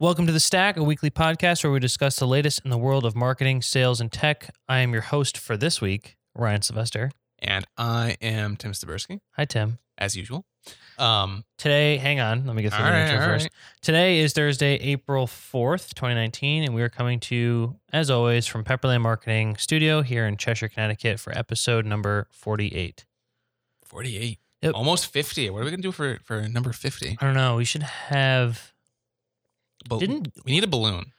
Welcome to The Stack, a weekly podcast where we discuss the latest in the world of marketing, sales, and tech. I am your host for this week, Ryan Sylvester. And I am Tim Stabersky, Hi, Tim. as usual. Um, Today, hang on, let me get through the right, intro first. right. Today is Thursday, April 4th, 2019, and we are coming to you, as always, from Pepperland Marketing Studio here in Cheshire, Connecticut for episode number 48. 48. Yep. Almost 50. What are we going to do for, for number 50? I don't know, we should have, Bal- didn't, we need a balloon,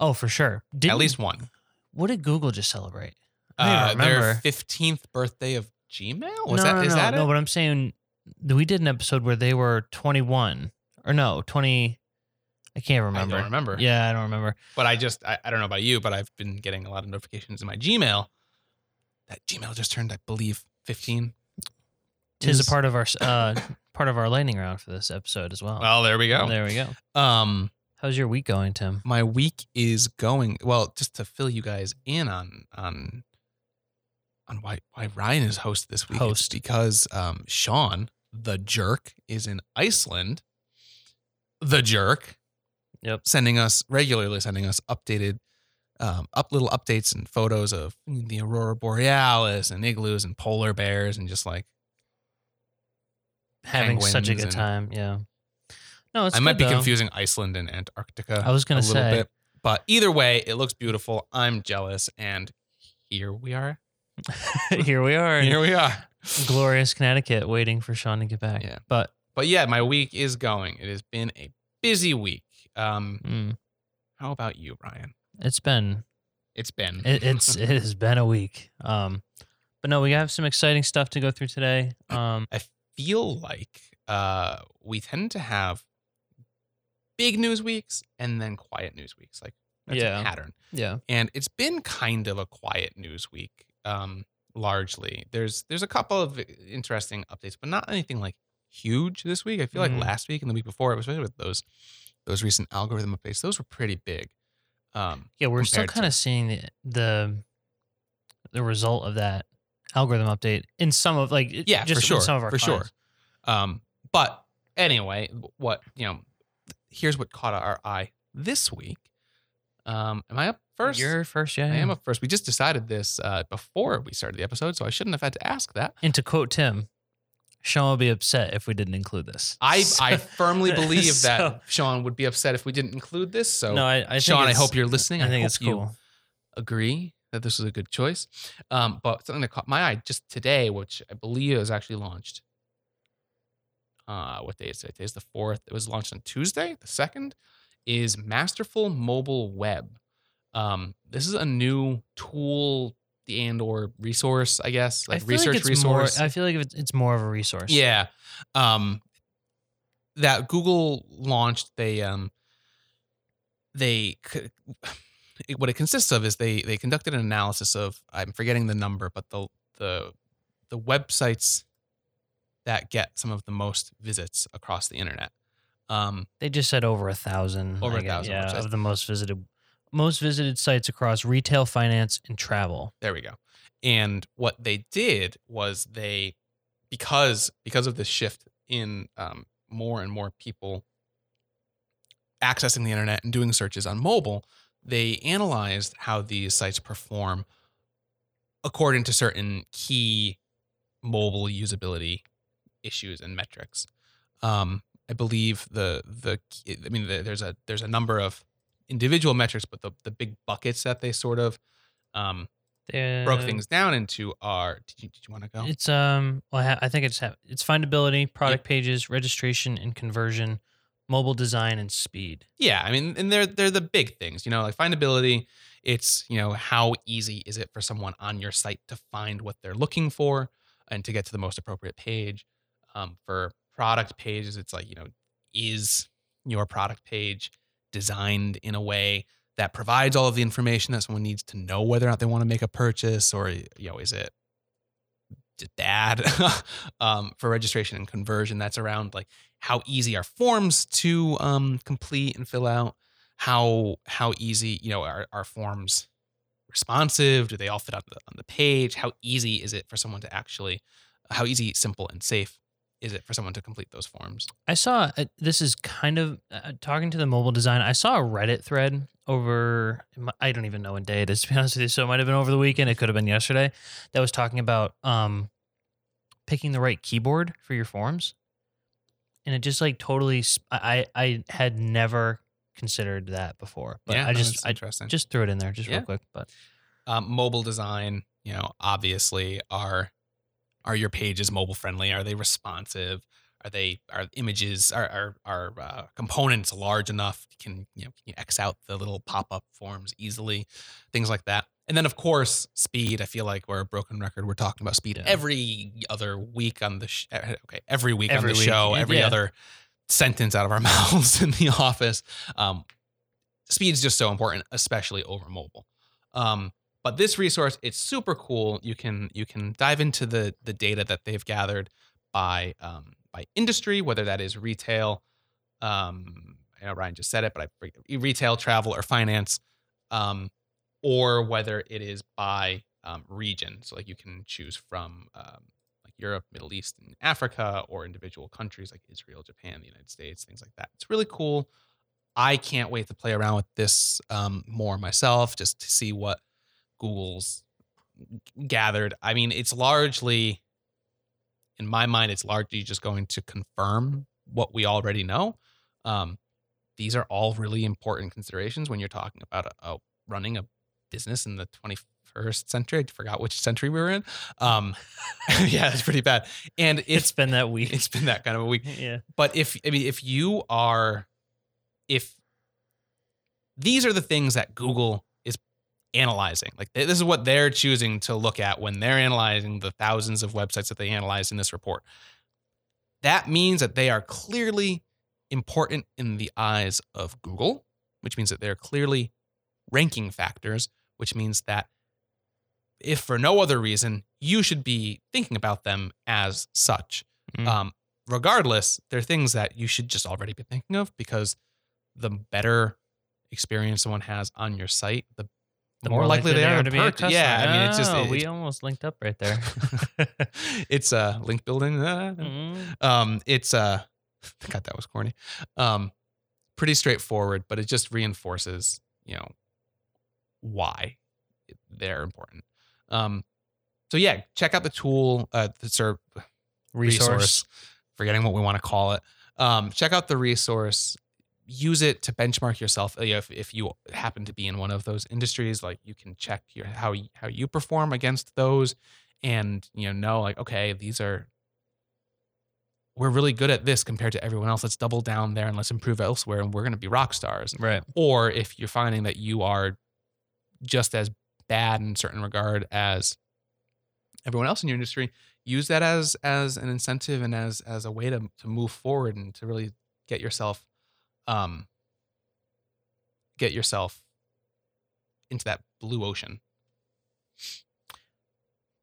oh, for sure. Didn't, at least one. What did Google just celebrate? I Uh, their 15th birthday of Gmail? Was no, that no, is no, that no, it? but I'm saying we did an episode where they were 21 or no, 20. I can't remember. I don't remember. Yeah, I don't remember. But I just, I, I don't know about you, but I've been getting a lot of notifications in my Gmail that Gmail just turned, I believe, 15. Tis a part of our uh part of our lightning round for this episode as well. Well, there we go. There we go. Um, How's your week going, Tim? my week is going well just to fill you guys in on on on why why Ryan is host this week. It's Host. because um Sean the jerk is in Iceland. The jerk. Yep. Sending us regularly sending us updated um up little updates and photos of the aurora borealis and igloos and polar bears and just like Having such a good time. Yeah. No, it's I might be though. confusing Iceland and Antarctica. I was a little say. bit, but either way, it looks beautiful. I'm jealous, and here we are. Here we are Here we are. glorious Connecticut, waiting for Sean to get back. Yeah. But But yeah, my week is going. It has been a busy week. Um, mm, how about you, Ryan? it's been It's been. it, it's it has been a week. Um, but no, we have some exciting stuff to go through today. Um, I feel like uh, we tend to have big news weeks and then quiet news weeks. Like that's Yeah. a pattern. yeah. and it's been kind of a quiet news week um largely there's there's a couple of interesting updates but not anything like huge this week i feel Mhm. like last week and the week before especially with those those recent algorithm updates those were pretty big um Yeah, we're still to- kind of seeing the, the the result of that algorithm update in some of like yeah just for sure some of our for sure clients. um but anyway what you know here's what caught our eye this week um am i up first You're first, yeah. I am up first. We just decided this uh, before we started the episode, so I shouldn't have had to ask that. And to quote Tim, Sean will be upset if we didn't include this. I, So- I firmly believe so- that Sean would be upset if we didn't include this. So, no, I, I Sean, I hope you're listening. I think hope it's cool. agree that this was a good choice. Um, but something that caught my eye just today, which I believe is actually launched. Uh, what day is it? Today's the fourth. It was launched on Tuesday, the second, is Masterful Mobile Web. Um, this is a new tool and or resource, I guess, like feel research like resource. More, I feel like it's, more of a resource. Yeah. Um that Google launched they um they what it consists of is they they conducted an analysis of I'm forgetting the number but the the the websites that get some of the most visits across the internet. Um They just said over a thousand. Over a thousand Yeah, websites. of the most visited, most visited sites across retail, finance, and travel. There we go. And what they did was they, because because of this shift in um, more and more people accessing the internet and doing searches on mobile, they analyzed how these sites perform according to certain key mobile usability issues and metrics. Um, I believe the the I mean the, there's a there's a number of individual metrics, but the the big buckets that they sort of um, broke things down into are did you, did you want to go It's um. Well, I, ha- I think it's ha- it's findability, product pages, registration and conversion, mobile design, and speed. yeah i mean and they're they're the big things you know like findability it's you know how easy is it for someone on your site to find what they're looking for and to get to the most appropriate page um, for product pages it's like you know is your product page designed in a way that provides all of the information that someone needs to know whether or not they want to make a purchase or you know is it bad? Um, for registration and conversion that's around like how easy are forms to um, complete and fill out? How how easy you know are, are forms responsive? Do they all fit on the, on the page? How easy is it for someone to actually how easy simple and safe is it for someone to complete those forms? I saw uh, this is kind of uh, talking to the mobile design. I saw a Reddit thread over. I don't even know what day it is to be honest with you. So it might have been over the weekend. It could have been yesterday. That was talking about um, picking the right keyboard for your forms, and it just like totally. I I had never considered that before, but yeah, I no, just I just threw it in there just Yeah. real quick. But um, mobile design, you know, obviously are are your pages mobile friendly? Are they responsive? Are they are images are are, are uh, components large enough? Can you know can you X out the little pop up forms easily? Things like that. And then of course speed. I feel like we're a broken record. We're talking about speed Yeah. every other week on the sh- eh, okay every week Every on the week, show. Every yeah. other sentence out of our mouths in the office. Um, speed's just so important, especially over mobile. Um, but this resource, it's super cool. You can you can dive into the the data that they've gathered by um, by industry, whether that is retail. Um, I know Ryan just said it, but I retail, travel, or finance, um, or whether it is by um, region. So like you can choose from um, like Europe, Middle East, and Africa, or individual countries like Israel, Japan, the United States, things like that. It's really cool. I can't wait to play around with this um, more myself, just to see what Google's gathered. I mean, it's largely, in my mind, it's largely just going to confirm what we already know. Um, these are all really important considerations when you're talking about a, a running a business in the 21st century. I forgot which century we were in. Um, yeah, it's pretty bad. And it's it's been that week. it's been that kind of a week yeah. but if i mean if you are if these are the things that google analyzing. Like this is what they're choosing to look at when they're analyzing the thousands of websites that they analyze in this report. That means that they are clearly important in the eyes of google which means that they're clearly ranking factors which means that if for no other reason you should be thinking about them as such. Mm. um, regardless, they're things that you should just already be thinking of because the better experience someone has on your site, the the, more, likely, they, are to be a. Yeah, customer. I mean, it's just Oh, it- we it's, almost linked up right there. it's uh, link building. uh, Mm. Um, it's uh, God, that was corny. Um, pretty straightforward, but it just reinforces, you know, why they're important. Um, so yeah, check out the tool. Uh, the ser- Resource. forgetting what we want to call it. Um, check out the resource. Use it to benchmark yourself. Uh, If, if you happen to be in one of those industries, like you can check your how how you perform against those, and you know know like okay, these are we're really good at this compared to everyone else. Let's double down there and let's improve elsewhere, and we're going to be rock stars. Right. Or if you're finding that you are just as bad in certain regard as everyone else in your industry, use that as as an incentive and as as a way to to move forward and to really get yourself um get yourself into that blue ocean.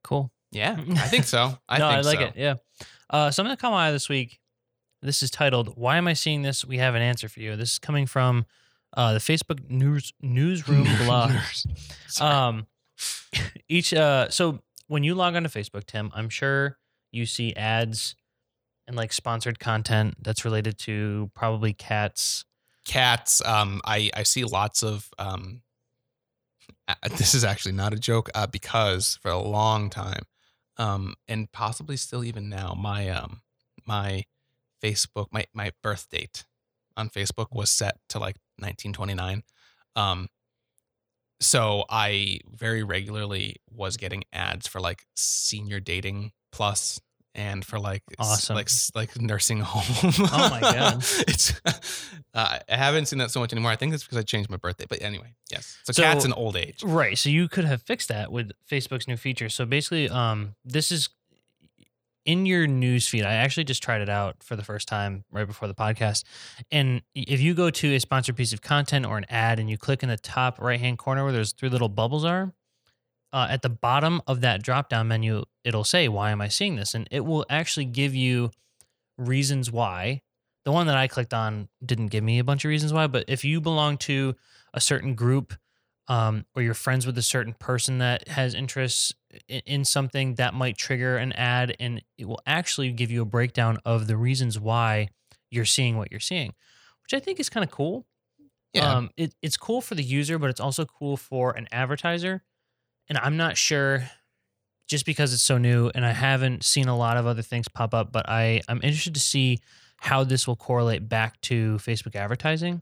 Cool. Yeah, I think so. I no, think I like so. it. Yeah. Uh, something that caught my eye this week. This is titled "Why Am I Seeing This?" We have an answer for you. This is coming from uh, the Facebook news newsroom blog. Um, each uh, so when you log onto Facebook, Tim, I'm sure you see ads and like sponsored content that's related to probably cats. cats um i i see lots of um this is actually not a joke uh, because for a long time um and possibly still even now my um my facebook my my birth date on facebook was set to like 1929 um so i very regularly was getting ads for like senior dating plus and for like Awesome. like like nursing home Oh my God. it's uh, I haven't seen that so much anymore. I think it's because I changed my birthday. But anyway, yes. So, So- cats in old age. Right. So you could have fixed that with Facebook's new feature. So basically, um, this is in your news feed. I actually just tried it out for the first time right before the podcast. And if you go to a sponsored piece of content or an ad and you click in the top right hand corner where those three little bubbles are, uh, at the bottom of that drop down menu, it'll say, Why am I seeing this? And it will actually give you reasons why. The one that I clicked on didn't give me a bunch of reasons why, but if you belong to a certain group um, or you're friends with a certain person that has interests in, in something that might trigger an ad, and it will actually give you a breakdown of the reasons why you're seeing what you're seeing, which I think is kind of cool. Yeah. Um, it, it's cool for the user, but it's also cool for an advertiser. And I'm not sure just because it's so new and I haven't seen a lot of other things pop up, but I, I'm interested to see how this will correlate back to Facebook advertising.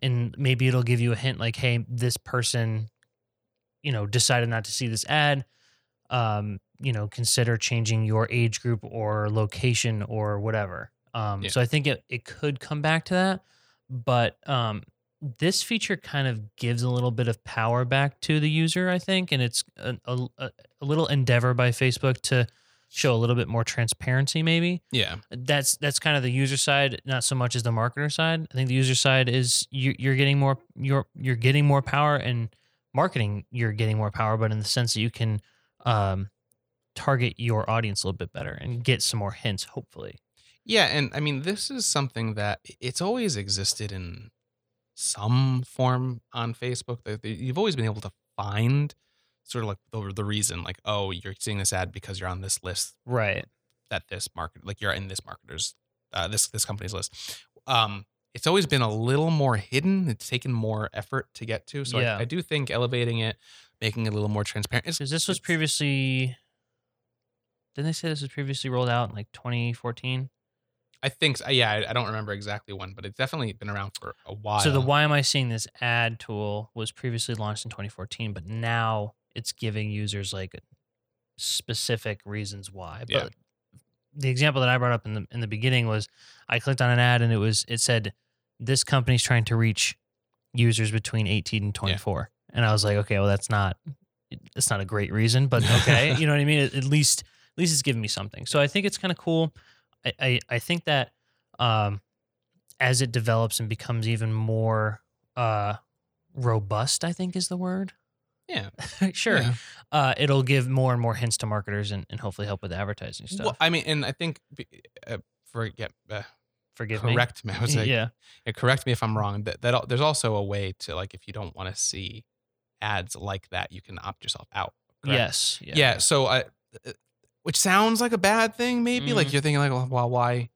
And maybe it'll give you a hint like, hey, this person, you know, decided not to see this ad. Um, you know, consider changing your age group or location or whatever. Um, Yeah. so I think it, it could come back to that. But um, this feature kind of gives a little bit of power back to the user, I think, and it's a, a, a little endeavor by Facebook to show a little bit more transparency. Maybe yeah. that's that's kind of the user side, not so much as the marketer side. I think the user side is you, you're getting more you're you're getting more power, and marketing you're getting more power, but in the sense that you can um, target your audience a little bit better and get some more hints, hopefully. Yeah, and I mean, this is something that it's always existed in some form on Facebook. That you've always been able to find sort of like the, the reason, like, oh, you're seeing this ad because you're on this list Right. that this market, like you're in this marketer's, uh, this this company's list. Um, it's always been a little more hidden. It's taken more effort to get to. So Yeah. I, I do think elevating it, making it a little more transparent. Is, Because this was previously. Didn't they say this was previously rolled out in like 2014? I think, yeah, I, don't remember exactly when, but it's definitely been around for a while. So the why am I seeing this ad tool was previously launched in 2014, but now it's giving users like specific reasons why. Yeah. But the example that I brought up in the in the beginning was I clicked on an ad and it was it said this company's trying to reach users between 18 and 24. And I was like, okay, well that's not it's not a great reason, but okay, you know what I mean? At least at least it's giving me something. So I think it's kind of cool. I, I I think that um as it develops and becomes even more uh robust, I think is the word. yeah, sure. yeah. Uh it'll give more and more hints to marketers and, and hopefully help with advertising stuff. Well, I mean, and I think, uh, forget, uh, Forgive me. correct me. I was like, yeah. yeah, correct me if I'm wrong. That, that there's also a way to like if you don't want to see ads like that, you can opt yourself out. correct? Yes. Yeah. Yeah. So I, uh, which sounds like a bad thing, maybe. Like Mhm. you're thinking like, well, why,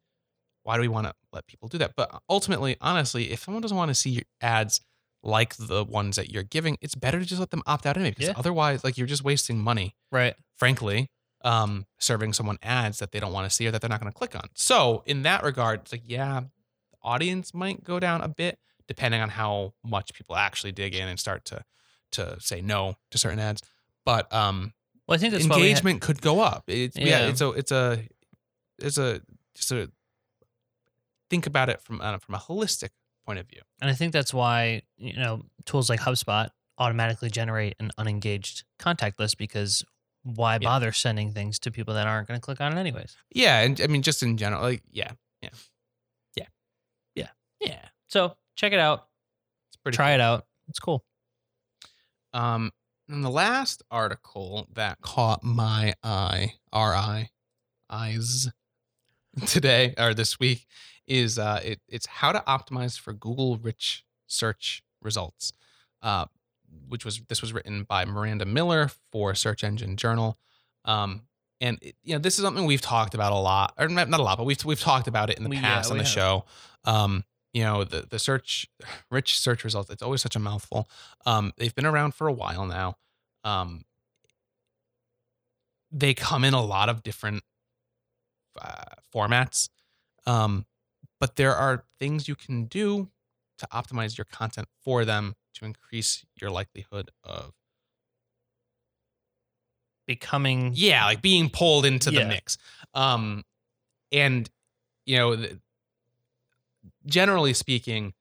why do we want to let people do that? But ultimately, honestly, if someone doesn't want to see your ads like the ones that you're giving, it's better to just let them opt out anyway. Because Yeah. otherwise, like you're just wasting money Right. frankly, um, serving someone ads that they don't want to see or that they're not going to click on. So in that regard, it's like, yeah, the audience might go down a bit depending on how much people actually dig in and start to to say no to certain ads. But um, Well, I think that's ha- engagement could go up. It's yeah. Yeah. it's a it's a it's a just a think about it from uh, from a holistic point of view. and I think that's why, you know, tools like HubSpot automatically generate an unengaged contact list because why bother sending things to people that aren't going to click on it anyways? Yeah, and I mean just in general, like yeah, yeah, yeah, yeah, Yeah. So check it out. it's pretty. Try cool. it out. It's cool. Um, and the last article that caught my eye, our eye, eyes, today or this week is uh, it, it's how to optimize for Google rich search results. Uh, which was this was written by Miranda Miller for Search Engine Journal. Um, and it, you know this is something we've talked about a lot, or not, not a lot, but we've we've talked about it in the We- yeah, past on the have. show. Um, you know the the search rich search results. It's always such a mouthful. Um, they've been around for a while now. Um, they come in a lot of different uh, formats, um, but there are things you can do to optimize your content for them to increase your likelihood of Becoming yeah like being pulled into the mix um and you know generally speaking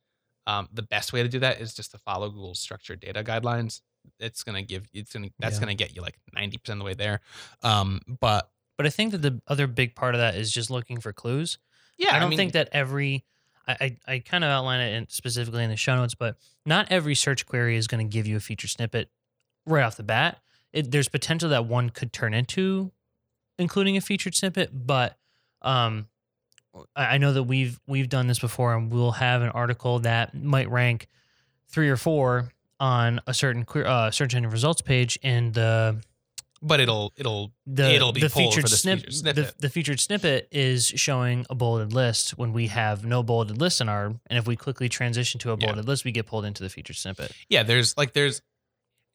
um the best way to do that is just to follow google's structured data guidelines it's gonna give it's gonna that's Yeah. gonna get you like 90% of the way there um but But I think that the other big part of that is just looking for clues. yeah I don't mean, think that every I, I, I kind of outline it in, specifically in the show notes, but not every search query is going to give you a feature snippet right off the bat. It, there's potential that one could turn into including a featured snippet, but um, I, know that we've we've done this before, and we'll have an article that might rank three or four on a certain queer, uh, search engine results page, and the but it'll it'll the It'll be the pulled featured for this snip, featured the, snippet. the featured snippet is showing a bulleted list when we have no bulleted list in our and if we quickly transition to a Yeah. bulleted list we get pulled into the featured snippet yeah there's like there's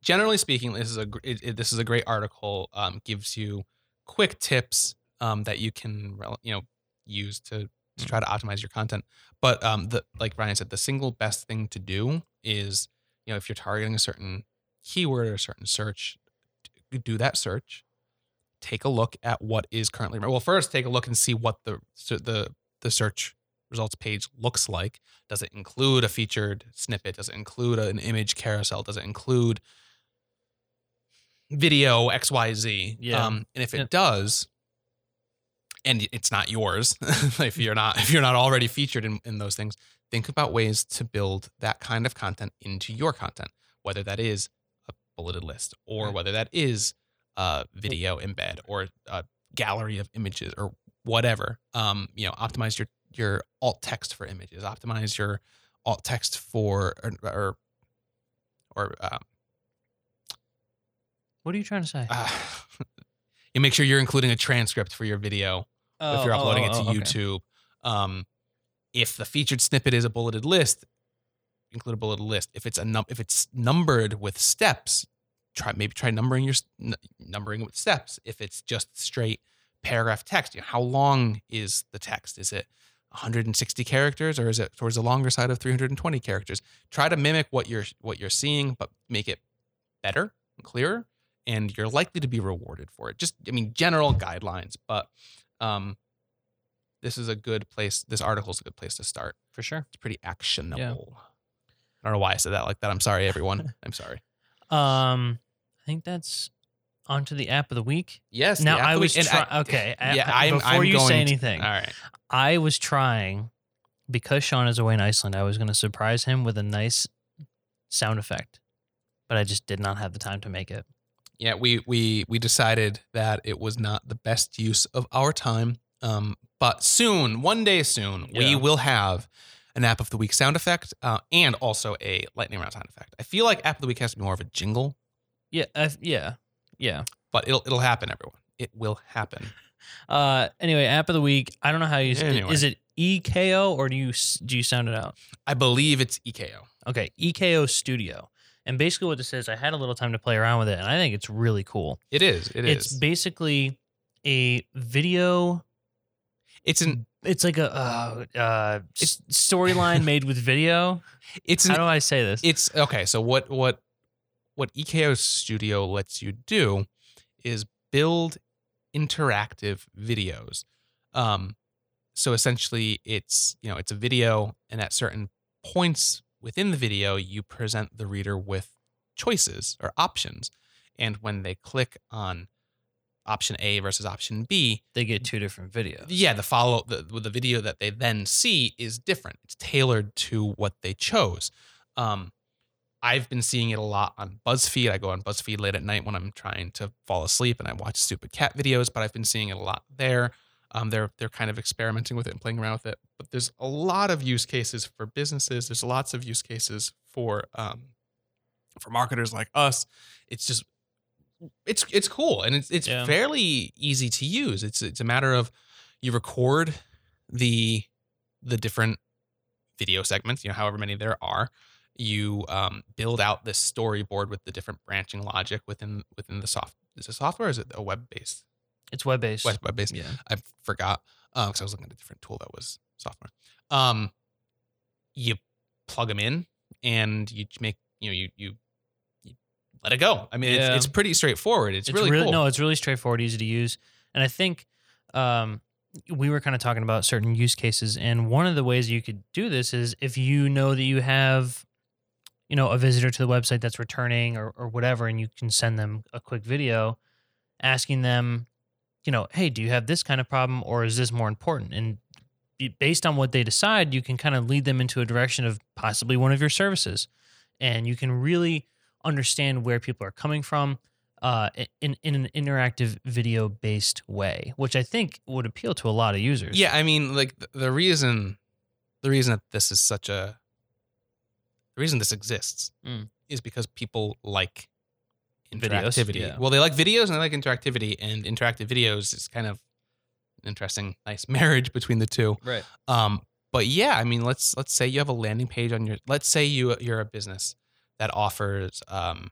generally speaking this is a it, it- this is a great article um, gives you quick tips um, that you can you know use to to try to optimize your content. But um the like ryan said the single best thing to do is you know if you're targeting a certain keyword or a certain search do that search. Take a look at what is currently well first take a look and see what the the the search results page looks like. Does it include a featured snippet? Does it include an image carousel? Does it include video xyz Yeah. um, and if it Yeah. does and it's not yours. If you're not if you're not already featured in, in those things think about ways to build that kind of content into your content whether that is a bulleted list or whether that is a video embed or a gallery of images or whatever. Um you know optimize your your alt text for images optimize your alt text for or or, or um, what are you trying to say? Uh, you make sure you're including a transcript for your video if you're Oh, uploading oh, it to oh, okay. YouTube. Um, if the featured snippet is a bulleted list, include a bulleted list. If it's a num- if it's numbered with steps, try maybe try numbering your n- numbering with steps. If it's just straight paragraph text, you know, how long is the text? Is it 160 characters or is it towards the longer side of 320 characters? Try to mimic what you're what you're seeing, but make it better and clearer, and you're likely to be rewarded for it. Just I mean general guidelines, but um, this is a good place. This article is a good place to start. for sure It's pretty actionable. I don't know why I said that like that. I'm sorry, everyone. I'm sorry. um i think that's onto the app of the week Yes. now the app i was trying okay yeah, I- I'm- before I'm you say to- anything all right. I was trying because Sean is away in Iceland. I was going to surprise him with a nice sound effect, but I just did not have the time to make it. Yeah, we we we decided that it was not the best use of our time. Um, but soon, one day soon, we will have an app of the week sound effect uh, and also a lightning round sound effect. I feel like app of the week has to be more of a jingle, Yeah, I, yeah, yeah. but it'll it'll happen, everyone. It will happen. Uh, anyway, app of the week. I don't know how you Anyway. is it EKO or do you do you sound it out? I believe it's EKO. Okay, EKO Studio. And basically, what this is, I had a little time to play around with it, and I think it's really cool. It is. It is. it's basically a video it's an it's like a uh, uh, storyline made with video. it's How an do I say this? it's okay. So what what what EKO Studio lets you do is build interactive videos. Um, so essentially, it's you know it's a video, and at certain points within the video, you present the reader with choices or options, and when they click on option A versus option B, they get two different videos. yeah, the follow the with the video that they then see is different. It's tailored to what they chose. Um, I've been seeing it a lot on BuzzFeed. I go on BuzzFeed late at night when I'm trying to fall asleep, and I watch stupid cat videos. But I've been seeing it a lot there. Um, they're they're kind of experimenting with it and playing around with it. But there's a lot of use cases for businesses. There's lots of use cases for um, for marketers like us. It's just it's it's cool and it's it's Yeah. fairly easy to use. It's it's a matter of you record the the different video segments, you know, however many there are. You um, build out this storyboard with the different branching logic within within the soft. Is it software? Or is it a web based? It's web based. Web based. Yeah. I forgot because I was looking at a different tool that was software. Um, you plug them in and you make you know you you, you let it go. I mean, Yeah. it's, it's pretty straightforward. It's, It's, really, really, cool. no, it's really straightforward, easy to use, and I think um, we were kind of talking about certain use cases, and one of the ways you could do this is if you know that you have, you know, a visitor to the website that's returning or or whatever, and you can send them a quick video, asking them, you know, hey, do you have this kind of problem, or is this more important? And based on what they decide, you can kind of lead them into a direction of possibly one of your services, and you can really understand where people are coming from uh, in in an interactive video based way, which I think would appeal to a lot of users. Yeah, I mean, like the reason, the reason that this is such a, the reason this exists Mm. is because people like Videos, interactivity. yeah. Well, they like videos and they like interactivity, and interactive videos is kind of an interesting, nice marriage between the two. Right. Um, but yeah, I mean, let's let's say you have a landing page on your. Let's say you you're a business that offers um,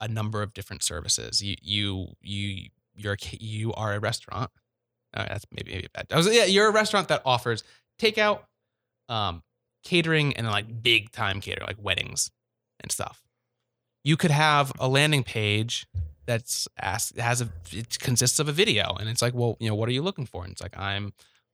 a number of different services. You you you you're a you are a restaurant. Uh, that's maybe maybe bad. I was yeah, you're a restaurant that offers takeout, um, catering, and like big time catering, like weddings and stuff. You could have a landing page that's asked has a it consists of a video, and it's like, well, you know, what are you looking for? And it's like, I'm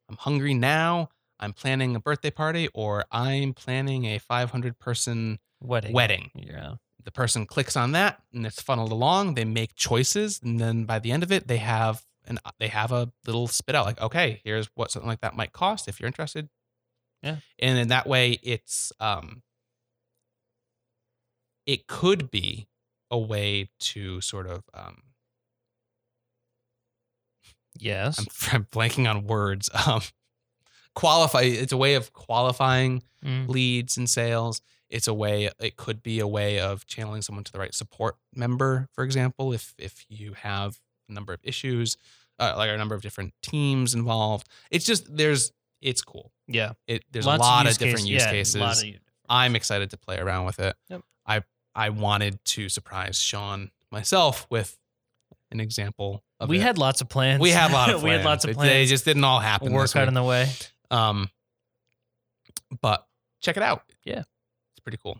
I'm hungry now. I'm planning a birthday party, or I'm planning a 500 person Wedding. wedding. Yeah. The person clicks on that, and it's funneled along. They make choices, and then by the end of it, they have an they have a little spit out like, okay, here's what something like that might cost if you're interested. Yeah. and in that way, it's um, it could be a way to sort of um, Yes. I'm, I'm blanking on words. Um, qualify. It's a way of qualifying Mm. leads and sales. It's a way. It could be a way of channeling someone to the right support member, for example, if if you have a number of issues, uh, like a number of different teams involved. It's just there's it's cool. Yeah. It there's Lots a lot of, use different case- use yeah, cases. of I'm excited to play around with it. Yep. I wanted to surprise Sean myself with an example of we it. had lots of plans. we had a lot of plans. we had lots of plans. They just didn't all happen. work out in the way. Um, but check it out. Yeah. it's pretty cool.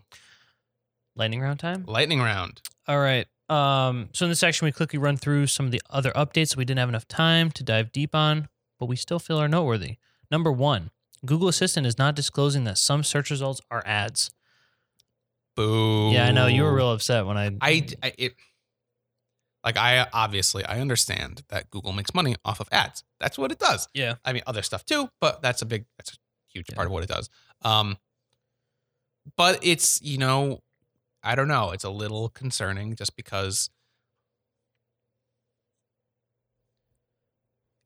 Lightning round time. Lightning round. All right. Um, so in this section, we quickly run through some of the other updates that we didn't have enough time to dive deep on, but we still feel are noteworthy. Number one, Google Assistant is not disclosing that some search results are ads. Boo. Yeah, I know you were real upset when I. I, I it. Like I obviously I understand that Google makes money off of ads. That's what it does. Yeah. I mean other stuff too, but that's a big that's a huge Yeah. part of what it does. Um but it's, you know, I don't know, it's a little concerning just because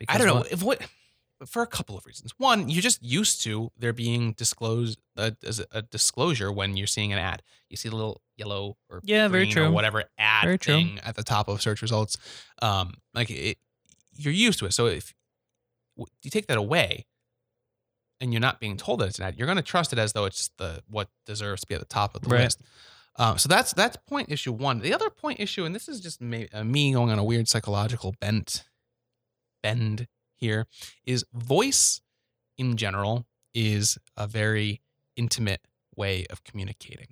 I don't know what- if what for a couple of reasons. One, you're just used to there being disclosed uh, as a, a disclosure when you're seeing an ad. You see the little yellow or Yeah, very true. or whatever ad Very true. thing at the top of search results. Um, like it, you're used to it. So if you take that away and you're not being told that it's an ad, you're going to trust it as though it's the what deserves to be at the top of the Right. list. Um, so that's that's point issue one. The other point issue, and this is just me, uh, me going on a weird psychological bent bend here, is voice in general is a very intimate way of communicating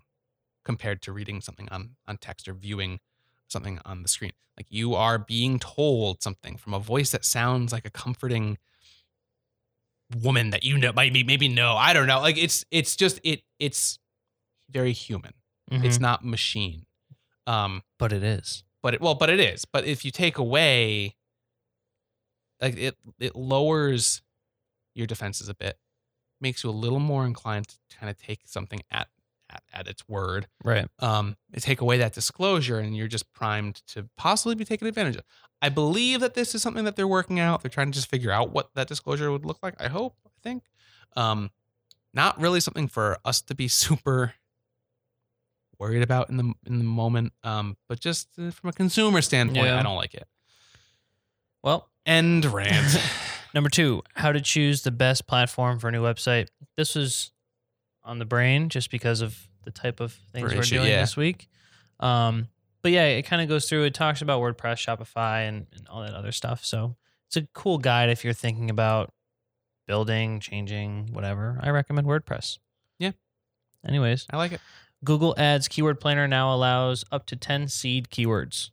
compared to reading something on on text or viewing something on the screen. Like you are being told something from a voice that sounds like a comforting woman that you know maybe maybe know. I don't know. Like it's it's just it it's very human. Mhm. It's not machine. Um but it is. but it well but it is. But if you take away like it it lowers your defenses a bit. Makes you a little more inclined to kind of take something at at, at its word Right. um, take away that disclosure and you're just primed to possibly be taken advantage of. I believe that this is something that they're working out. They're trying to just figure out what that disclosure would look like. I hope, I think. Um, not really something for us to be super worried about in the in the moment. Um, but just uh, from a consumer standpoint, Yeah. I don't like it. Well, End rant. Number two, how to choose the best platform for a new website. This was on the brain just because of the type of things we're doing yeah. this week. Um, but yeah, it kind of goes through. It talks about WordPress, Shopify, and, and all that other stuff. So it's a cool guide if you're thinking about building, changing, whatever. I recommend WordPress. Yeah. Anyways, I like it. Google Ads Keyword Planner now allows up to 10 seed keywords.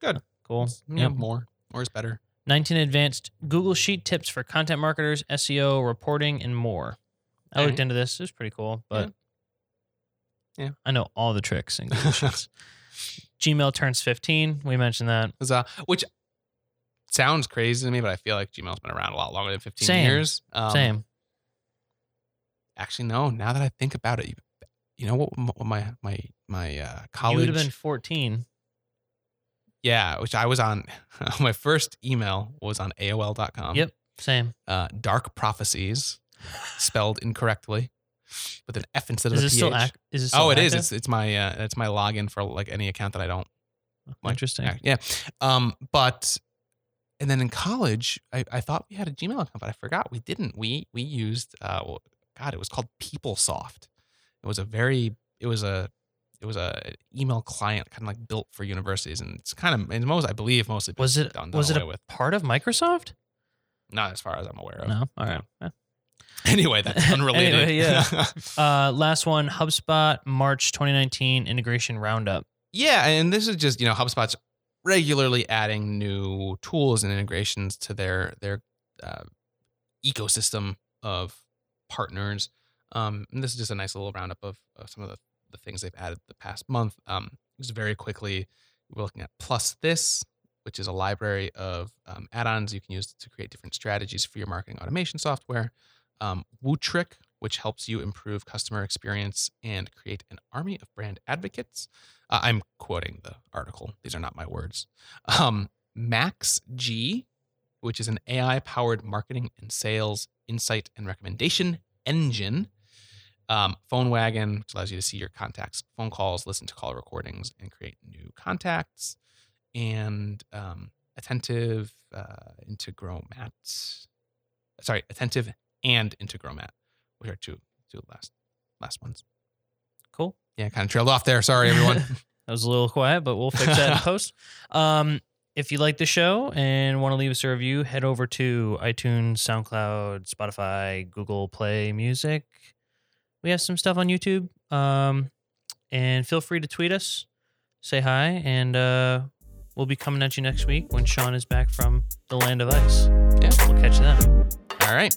Good. Cool. Yeah, Yep. more. More is better. 19 advanced Google Sheet tips for content marketers, SEO, reporting, and more. I looked into this. It was pretty cool, but Yeah. I know all the tricks in Google Sheets. Gmail turns 15. We mentioned that. Huzzah. Which sounds crazy to me, but I feel like Gmail's been around a lot longer than 15 Same. years. Um, Same. Actually, no. Now that I think about it, you, you know what, my my my uh, You college? would have been 14. Yeah, which I was on. my first email was on AOL.com. Yep. Same. Uh, Dark prophecies, spelled incorrectly, with an F instead of Is a it PH. still act? Is it still oh, it is. active? It's it's my uh, it's my login for like any account that I don't Like, Interesting. uh, Yeah. Um, but and then in college, I, I thought we had a Gmail account, but I forgot we didn't. We we used uh well, God, it was called PeopleSoft. It was a very it was a it was a email client kind of like built for universities and it's kind of and most I believe mostly Was it done, done was it a with. part of Microsoft? Not as far as I'm aware of. No. All right. Yeah. Anyway, that's unrelated. Anyway, yeah. Uh, last one, HubSpot March 2019 integration roundup. Yeah, and this is just you know HubSpot's regularly adding new tools and integrations to their their uh, ecosystem of partners. Um, and this is just a nice little roundup of, of some of the, the things they've added the past month. Um, just very quickly, we're looking at Plus This, which is a library of um, add-ons you can use to create different strategies for your marketing automation software. Um, Wootric, which helps you improve customer experience and create an army of brand advocates. Uh, I'm quoting the article; these are not my words. Um, Max G, which is an AI-powered marketing and sales insight and recommendation engine. Um, Phone Wagon, which allows you to see your contacts' phone calls, listen to call recordings, and create new contacts. And um, Attentive, uh, Integromat. Sorry, Attentive and Integromat, which are two two last last ones. Cool. Yeah, kind of trailed off there. Sorry, everyone. That was a little quiet, but we'll fix that in post. Um, if you like the show and want to leave us a review, head over to iTunes, SoundCloud, Spotify, Google Play Music we have some stuff on YouTube. Um, and feel free to tweet us, say hi, and uh, we'll be coming at you next week when Sean is back from the land of ice. Yeah, we'll catch you then. All right.